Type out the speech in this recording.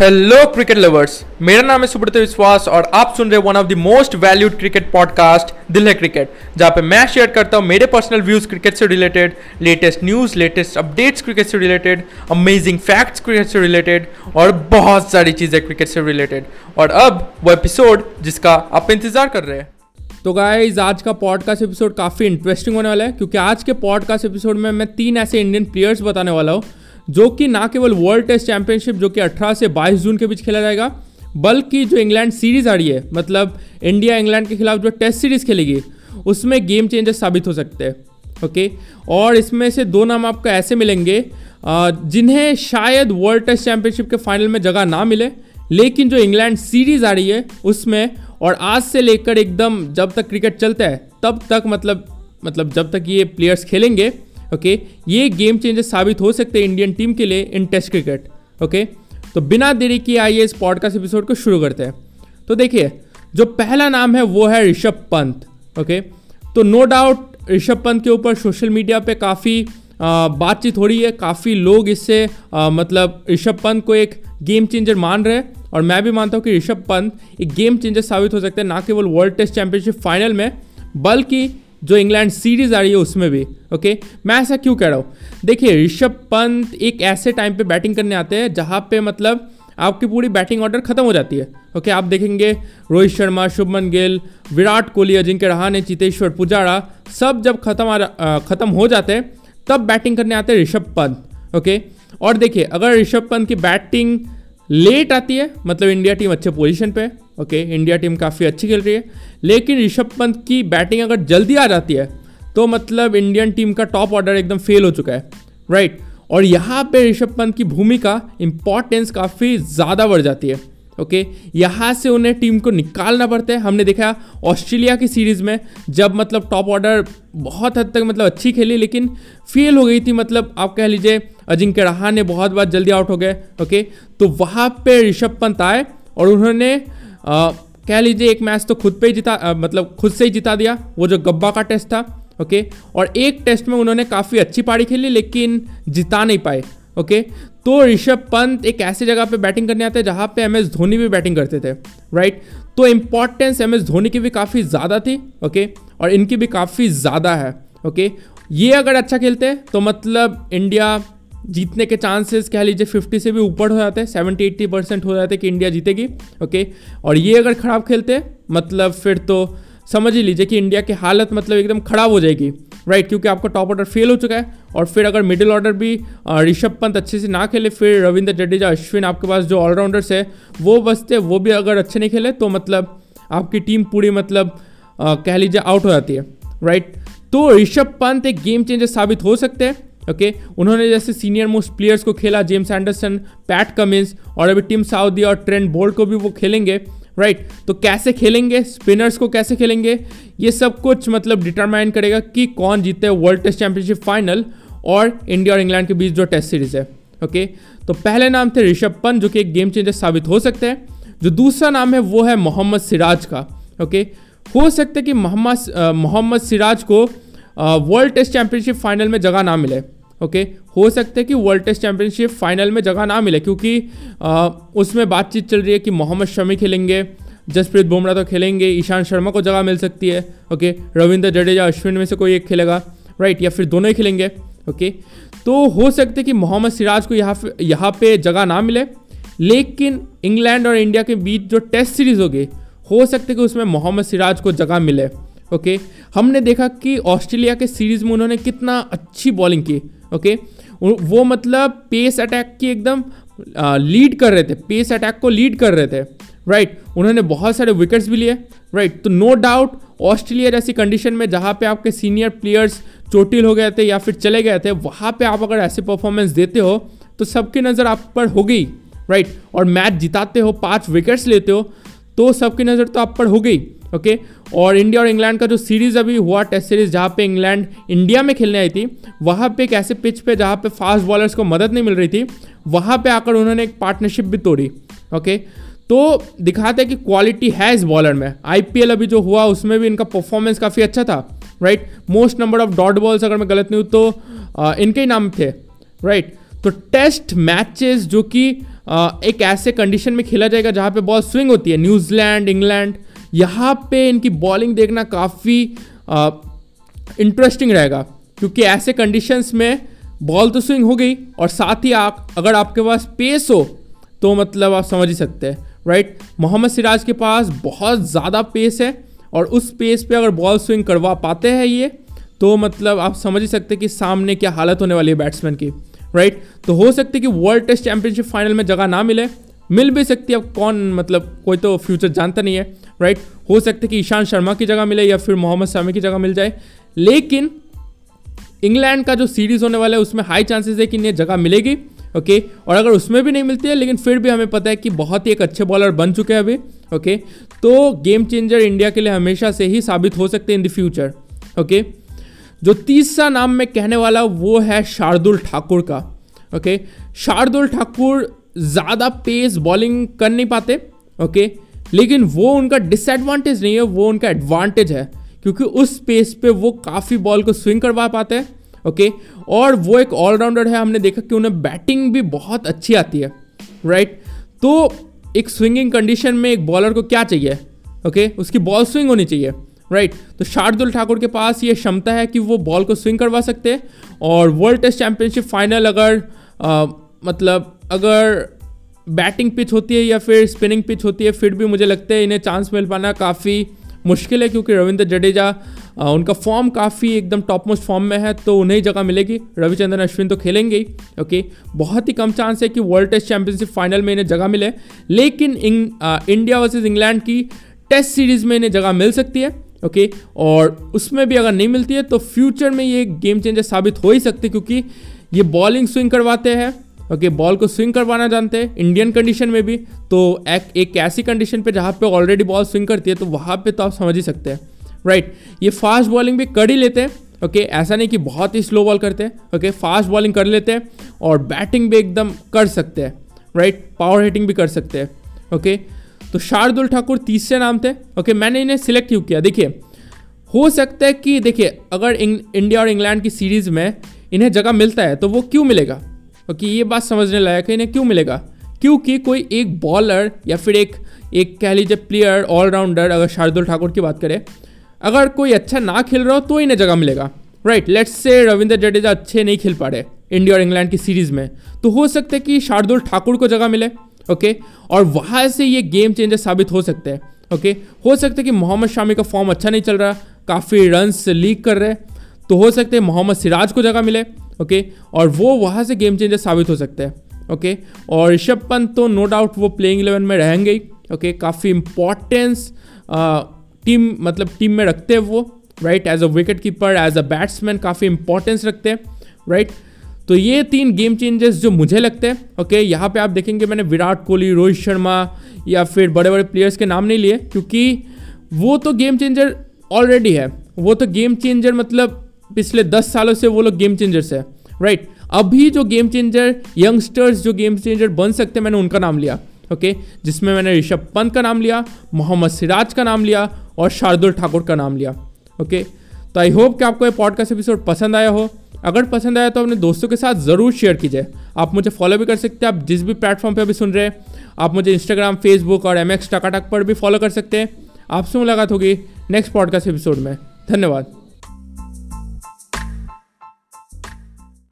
Hello cricket lovers मेरा नाम है सुब्रत विश्वास और आप सुन रहे one of the most valued cricket podcast दिल है क्रिकेट जहाँ पे मैं शेयर करता हूँ मेरे पर्सनल व्यूज़ क्रिकेट से related latest news latest updates cricket से रिलेटेड अमेजिंग फैक्ट्स क्रिकेट से रिलेटेड और बहुत सारी चीज़ें क्रिकेट से रिलेटेड और अब वो एपिसोड जिसका आप इंतज़ार कर रहे हैं। तो गाइज़ आज का पॉडकास्ट एपिसोड काफ़ी इंटरेस्टिंग होने वाला है, क्योंकि आज के पॉडकास्ट एपिसोड में मैं तीन ऐसे इंडियन प्लेयर्स बताने वाला हूँ जो कि ना केवल वर्ल्ड टेस्ट चैंपियनशिप जो कि 18 से 22 जून के बीच खेला जाएगा, बल्कि जो इंग्लैंड सीरीज़ आ रही है मतलब इंडिया इंग्लैंड के खिलाफ जो टेस्ट सीरीज़ खेलेगी, उसमें गेम चेंजर साबित हो सकते हैं ओके और इसमें से दो नाम आपको ऐसे मिलेंगे जिन्हें शायद वर्ल्ड टेस्ट चैंपियनशिप के फाइनल में जगह ना मिले, लेकिन जो इंग्लैंड सीरीज़ आ रही है, उसमें और आज से लेकर एकदम जब तक क्रिकेट चलता है, तब तक मतलब मतलब जब तक ये प्लेयर्स खेलेंगे ओके ये गेम चेंजर साबित हो सकते हैं इंडियन टीम के लिए इन टेस्ट क्रिकेट ओके तो बिना देरी किए आइए इस पॉडकास्ट एपिसोड को शुरू करते हैं। तो देखिए जो पहला नाम है वो है ऋषभ पंत. ओके तो नो डाउट ऋषभ पंत के ऊपर सोशल मीडिया पे काफ़ी बातचीत हो रही है। काफ़ी लोग इससे आ, मतलब ऋषभ पंत को एक गेम चेंजर मान रहे हैं। और मैं भी मानता हूँ कि ऋषभ पंत एक गेम चेंजर साबित हो सकते हैं ना केवल वर्ल्ड टेस्ट चैंपियनशिप फाइनल में बल्कि जो इंग्लैंड सीरीज़ आ रही है उसमें भी ओके मैं ऐसा क्यों कह रहा हूँ? देखिए, ऋषभ पंत एक ऐसे टाइम पे बैटिंग करने आते हैं जहाँ पे मतलब आपकी पूरी बैटिंग ऑर्डर खत्म हो जाती है ओके आप देखेंगे रोहित शर्मा, शुभमन गिल, विराट कोहली, अजिंक्य रहाने चितेश्वर पुजारा, सब जब खत्म खत्म हो जाते हैं, तब बैटिंग करने आते हैं ऋषभ पंत ओके और देखिए, अगर ऋषभ पंत की बैटिंग लेट आती है मतलब इंडिया टीम अच्छे पोजीशन पे ओके इंडिया टीम काफ़ी अच्छी खेल रही है। लेकिन ऋषभ पंत की बैटिंग अगर जल्दी आ जाती है तो मतलब इंडियन टीम का टॉप ऑर्डर एकदम फेल हो चुका है। राइट और यहाँ पे ऋषभ पंत की भूमिका इंपॉर्टेंस काफ़ी ज़्यादा बढ़ जाती है। ओके okay, यहाँ से उन्हें टीम को निकालना पड़ता है। हमने देखा ऑस्ट्रेलिया की सीरीज़ में जब मतलब टॉप ऑर्डर बहुत हद तक मतलब अच्छी खेली लेकिन फेल हो गई थी मतलब आप कह लीजिए अजिंक्य रहाने बहुत बार जल्दी आउट हो गए। ओके okay, तो वहाँ पे ऋषभ पंत आए और उन्होंने कह लीजिए एक मैच तो खुद पे ही जिता आ, मतलब खुद से ही जिता दिया वो जो गब्बा का टेस्ट था ओके? और एक टेस्ट में उन्होंने काफ़ी अच्छी पारी खेली लेकिन जिता नहीं पाए ओके? तो ऋषभ पंत एक ऐसी जगह पे बैटिंग करने आते हैं जहाँ पे एम एस धोनी भी बैटिंग करते थे राइट तो इंपॉर्टेंस एम एस धोनी की भी काफ़ी ज़्यादा थी ओके? और इनकी भी काफ़ी ज़्यादा है ओके? ये अगर अच्छा खेलते तो मतलब इंडिया जीतने के चांसेस कह लीजिए फिफ्टी से भी ऊपर हो जाते हैं सेवेंटी एट्टी परसेंट हो जाते हैं कि इंडिया जीतेगी ओके और ये अगर ख़राब खेलते मतलब फिर तो समझ ही लीजिए कि इंडिया की हालत मतलब एकदम ख़राब हो जाएगी राइट क्योंकि आपका टॉप ऑर्डर फेल हो चुका है और फिर अगर मिडिल ऑर्डर भी ऋषभ पंत अच्छे से ना खेले, फिर रविंद्र जडेजा, अश्विन आपके पास जो ऑलराउंडर्स है, वो बचते वो भी अगर अच्छे नहीं खेले तो मतलब आपकी टीम पूरी मतलब कह लीजिए आउट हो जाती है राइट तो ऋषभ पंत एक गेम चेंजर साबित हो सकते हैं ओके okay? उन्होंने जैसे सीनियर मोस्ट प्लेयर्स को खेला जेम्स एंडरसन पैट कमिंस और अभी टीम साउदी और ट्रेंड बोल्ट को भी वो खेलेंगे राइट right? तो कैसे खेलेंगे स्पिनर्स को कैसे खेलेंगे ये सब कुछ मतलब डिटरमाइन करेगा कि कौन जीते वर्ल्ड टेस्ट चैंपियनशिप फाइनल और इंडिया और इंग्लैंड के बीच जो टेस्ट सीरीज़ है ओके okay? तो पहले नाम थे ऋषभ पंत, जो कि एक गेम चेंजर साबित हो सकते हैं जो दूसरा नाम है, वो है मोहम्मद सिराज का ओके okay? हो सकता है कि मोहम्मद मोहम्मद सिराज को वर्ल्ड टेस्ट चैंपियनशिप फाइनल में जगह ना मिले ओके हो सकता है कि वर्ल्ड टेस्ट चैंपियनशिप फाइनल में जगह ना मिले क्योंकि आ, उसमें बातचीत चल रही है कि मोहम्मद शमी खेलेंगे जसप्रीत बुमराह तो खेलेंगे ईशान शर्मा को जगह मिल सकती है ओके रविंद्र जडेजा अश्विन में से कोई एक खेलेगा राइट या फिर दोनों ही खेलेंगे ओके तो हो सकता है कि मोहम्मद सिराज को यहाँ यहाँ पे जगह ना मिले लेकिन इंग्लैंड और इंडिया के बीच जो टेस्ट सीरीज़ होगी हो सकता है कि उसमें मोहम्मद सिराज को जगह मिले ओके हमने देखा कि ऑस्ट्रेलिया के सीरीज़ में उन्होंने कितना अच्छी बॉलिंग की। ओके वो मतलब पेस अटैक की एकदम लीड कर रहे थे पेस अटैक को लीड कर रहे थे राइट right? उन्होंने बहुत सारे विकेट्स भी लिए राइट right? तो नो डाउट ऑस्ट्रेलिया जैसी कंडीशन में जहाँ पे आपके सीनियर प्लेयर्स चोटिल हो गए थे या फिर चले गए थे, वहाँ पे आप अगर ऐसे परफॉर्मेंस देते हो तो सबकी नज़र आप पर हो गई राइट right? और मैच जिताते हो, पाँच विकेट्स लेते हो तो सबकी नज़र तो आप पर हो गई ओके? और इंडिया और इंग्लैंड का जो सीरीज़ अभी हुआ टेस्ट सीरीज़ जहाँ पे इंग्लैंड इंडिया में खेलने आई थी वहाँ पे एक ऐसे पिच पे जहाँ पे फास्ट बॉलर्स को मदद नहीं मिल रही थी वहाँ पे आकर उन्होंने एक पार्टनरशिप भी तोड़ी ओके? तो दिखाते हैं कि क्वालिटी है इस बॉलर में। आईपीएल अभी जो हुआ उसमें भी इनका परफॉर्मेंस काफ़ी अच्छा था right most number of dot balls अगर मैं गलत नहीं हूँ तो आ, इनके ही नाम थे राइट तो टेस्ट मैचेस जो कि एक ऐसे कंडीशन में खेला जाएगा जहाँ पे बॉल स्विंग होती है न्यूजीलैंड इंग्लैंड यहाँ पे इनकी बॉलिंग देखना काफ़ी इंटरेस्टिंग रहेगा, क्योंकि ऐसे कंडीशंस में बॉल तो स्विंग हो गई और साथ ही आप, अगर आपके पास पेस हो तो मतलब आप समझ ही सकते हैं राइट मोहम्मद सिराज के पास बहुत ज़्यादा पेस है और उस पेस पे अगर बॉल स्विंग करवा पाते हैं ये तो मतलब आप समझ ही सकते कि सामने क्या हालत होने वाली है बैट्समैन की राइट तो हो सकती है कि वर्ल्ड टेस्ट चैंपियनशिप फाइनल में जगह ना मिले मिल भी सकती है, अब कौन मतलब कोई तो फ्यूचर जानता नहीं है राइट हो सकता है कि ईशांत शर्मा की जगह मिले या फिर मोहम्मद शमी की जगह मिल जाए, लेकिन इंग्लैंड का जो सीरीज़ होने वाला है, उसमें हाई चांसेस है कि इन्हें जगह मिलेगी ओके और अगर उसमें भी नहीं मिलती है, लेकिन फिर भी हमें पता है कि बहुत ही एक अच्छे बॉलर बन चुके हैं अभी ओके तो गेम चेंजर इंडिया के लिए हमेशा से ही साबित हो सकते हैं इन द फ्यूचर ओके जो तीसरा नाम मैं कहने वाला वो है शार्दुल ठाकुर का ओके शार्दुल ठाकुर ज़्यादा पेस बॉलिंग कर नहीं पाते ओके लेकिन वो उनका डिसएडवांटेज नहीं है वो उनका एडवांटेज है क्योंकि उस पेस पे वो काफ़ी बॉल को स्विंग करवा पाते हैं ओके और वो एक ऑलराउंडर है हमने देखा कि उन्हें बैटिंग भी बहुत अच्छी आती है राइट तो एक स्विंगिंग कंडीशन में एक बॉलर को क्या चाहिए ओके उसकी बॉल स्विंग होनी चाहिए राइट right. तो शार्दुल ठाकुर के पास ये क्षमता है कि वो बॉल को स्विंग करवा सकते हैं और वर्ल्ड टेस्ट चैंपियनशिप फाइनल अगर आ, मतलब अगर बैटिंग पिच होती है या फिर स्पिनिंग पिच होती है, फिर भी मुझे लगता है इन्हें चांस मिल पाना काफ़ी मुश्किल है क्योंकि रविंद्र जडेजा उनका फॉर्म काफ़ी एकदम टॉप मोस्ट फॉर्म में है तो उन्हें जगह मिलेगी। रविचंद्रन अश्विन तो खेलेंगे ही ओके बहुत ही कम चांस है कि वर्ल्ड टेस्ट चैंपियनशिप फाइनल में इन्हें जगह मिले। लेकिन इंडिया वर्सेज इंग्लैंड की टेस्ट सीरीज़ में इन्हें जगह मिल सकती है ओके और उसमें भी अगर नहीं मिलती है तो फ्यूचर में ये गेम चेंजर साबित हो ही सकते क्योंकि ये बॉलिंग स्विंग करवाते हैं। ओके बॉल को स्विंग करवाना जानते हैं इंडियन कंडीशन में भी। तो एक, एक ऐसी कंडीशन पे जहाँ पे ऑलरेडी बॉल स्विंग करती है तो वहाँ पे तो आप समझ ही सकते हैं। राइट ये फास्ट बॉलिंग भी कर ही लेते हैं। ओके ऐसा नहीं कि बहुत ही स्लो बॉल करते हैं। ओके फास्ट बॉलिंग कर लेते हैं और बैटिंग भी एकदम कर सकते हैं। राइट पावर हिटिंग भी कर सकते हैं। ओके तो शार्दुल ठाकुर तीसरे नाम थे। ओके मैंने इन्हें सिलेक्ट क्यों किया? देखिए हो सकता है कि देखिए अगर इंडिया और इंग्लैंड की सीरीज़ में इन्हें जगह मिलता है तो वो क्यों मिलेगा? ओके, ये बात समझने लायक है, इन्हें क्यों मिलेगा? क्योंकि कोई एक बॉलर या फिर एक एक कह लीजिए प्लेयर ऑलराउंडर अगर शार्दुल ठाकुर की बात करें, अगर कोई अच्छा ना खेल रहा हो तो इन्हें जगह मिलेगा। Right let's say Ravindra Jadeja अच्छे नहीं खेल पा रहे इंडिया और इंग्लैंड की सीरीज़ में तो हो सकता है कि शार्दुल ठाकुर को जगह मिले ओके और वहाँ से ये गेम चेंजर साबित हो सकते हैं ओके हो सकता है कि मोहम्मद शामी का फॉर्म अच्छा नहीं चल रहा, काफ़ी रन्स लीक कर रहे तो हो सकते हैं मोहम्मद सिराज को जगह मिले ओके? और वो वहाँ से गेम चेंजर साबित हो सकते हैं, ओके? और ऋषभ पंत तो नो डाउट वो प्लेइंग इलेवन में रहेंगे ही, ओके? काफ़ी इंपॉर्टेंस टीम मतलब टीम में रखते हैं वो right as a wicket keeper as a batsman काफ़ी इंपॉर्टेंस रखते हैं राइट तो ये तीन गेम चेंजर्स जो मुझे लगते हैं, ओके? यहाँ पे आप देखेंगे मैंने विराट कोहली, रोहित शर्मा, या फिर बड़े बड़े प्लेयर्स के नाम नहीं लिए, क्योंकि वो तो गेम चेंजर ऑलरेडी है। वो तो गेम चेंजर मतलब पिछले दस सालों से वो लोग गेम चेंजर्स है राइट अभी जो गेम चेंजर यंगस्टर्स जो गेम चेंजर बन सकते हैं, मैंने उनका नाम लिया ओके जिसमें मैंने ऋषभ पंत का नाम लिया, मोहम्मद सिराज का नाम लिया और शार्दुल ठाकुर का नाम लिया ओके तो आई होप कि आपको ये पॉडकास्ट एपिसोड पसंद आया हो। अगर पसंद आया तो अपने दोस्तों के साथ ज़रूर शेयर कीजिए। आप मुझे फॉलो भी कर सकते हैं, आप जिस भी प्लेटफॉर्म पर अभी सुन रहे हैं, आप मुझे इंस्टाग्राम फेसबुक और एम एक्स पर भी फॉलो कर सकते हैं। आपसे मुलाकात होगी नेक्स्ट पॉडकास्ट एपिसोड में। धन्यवाद।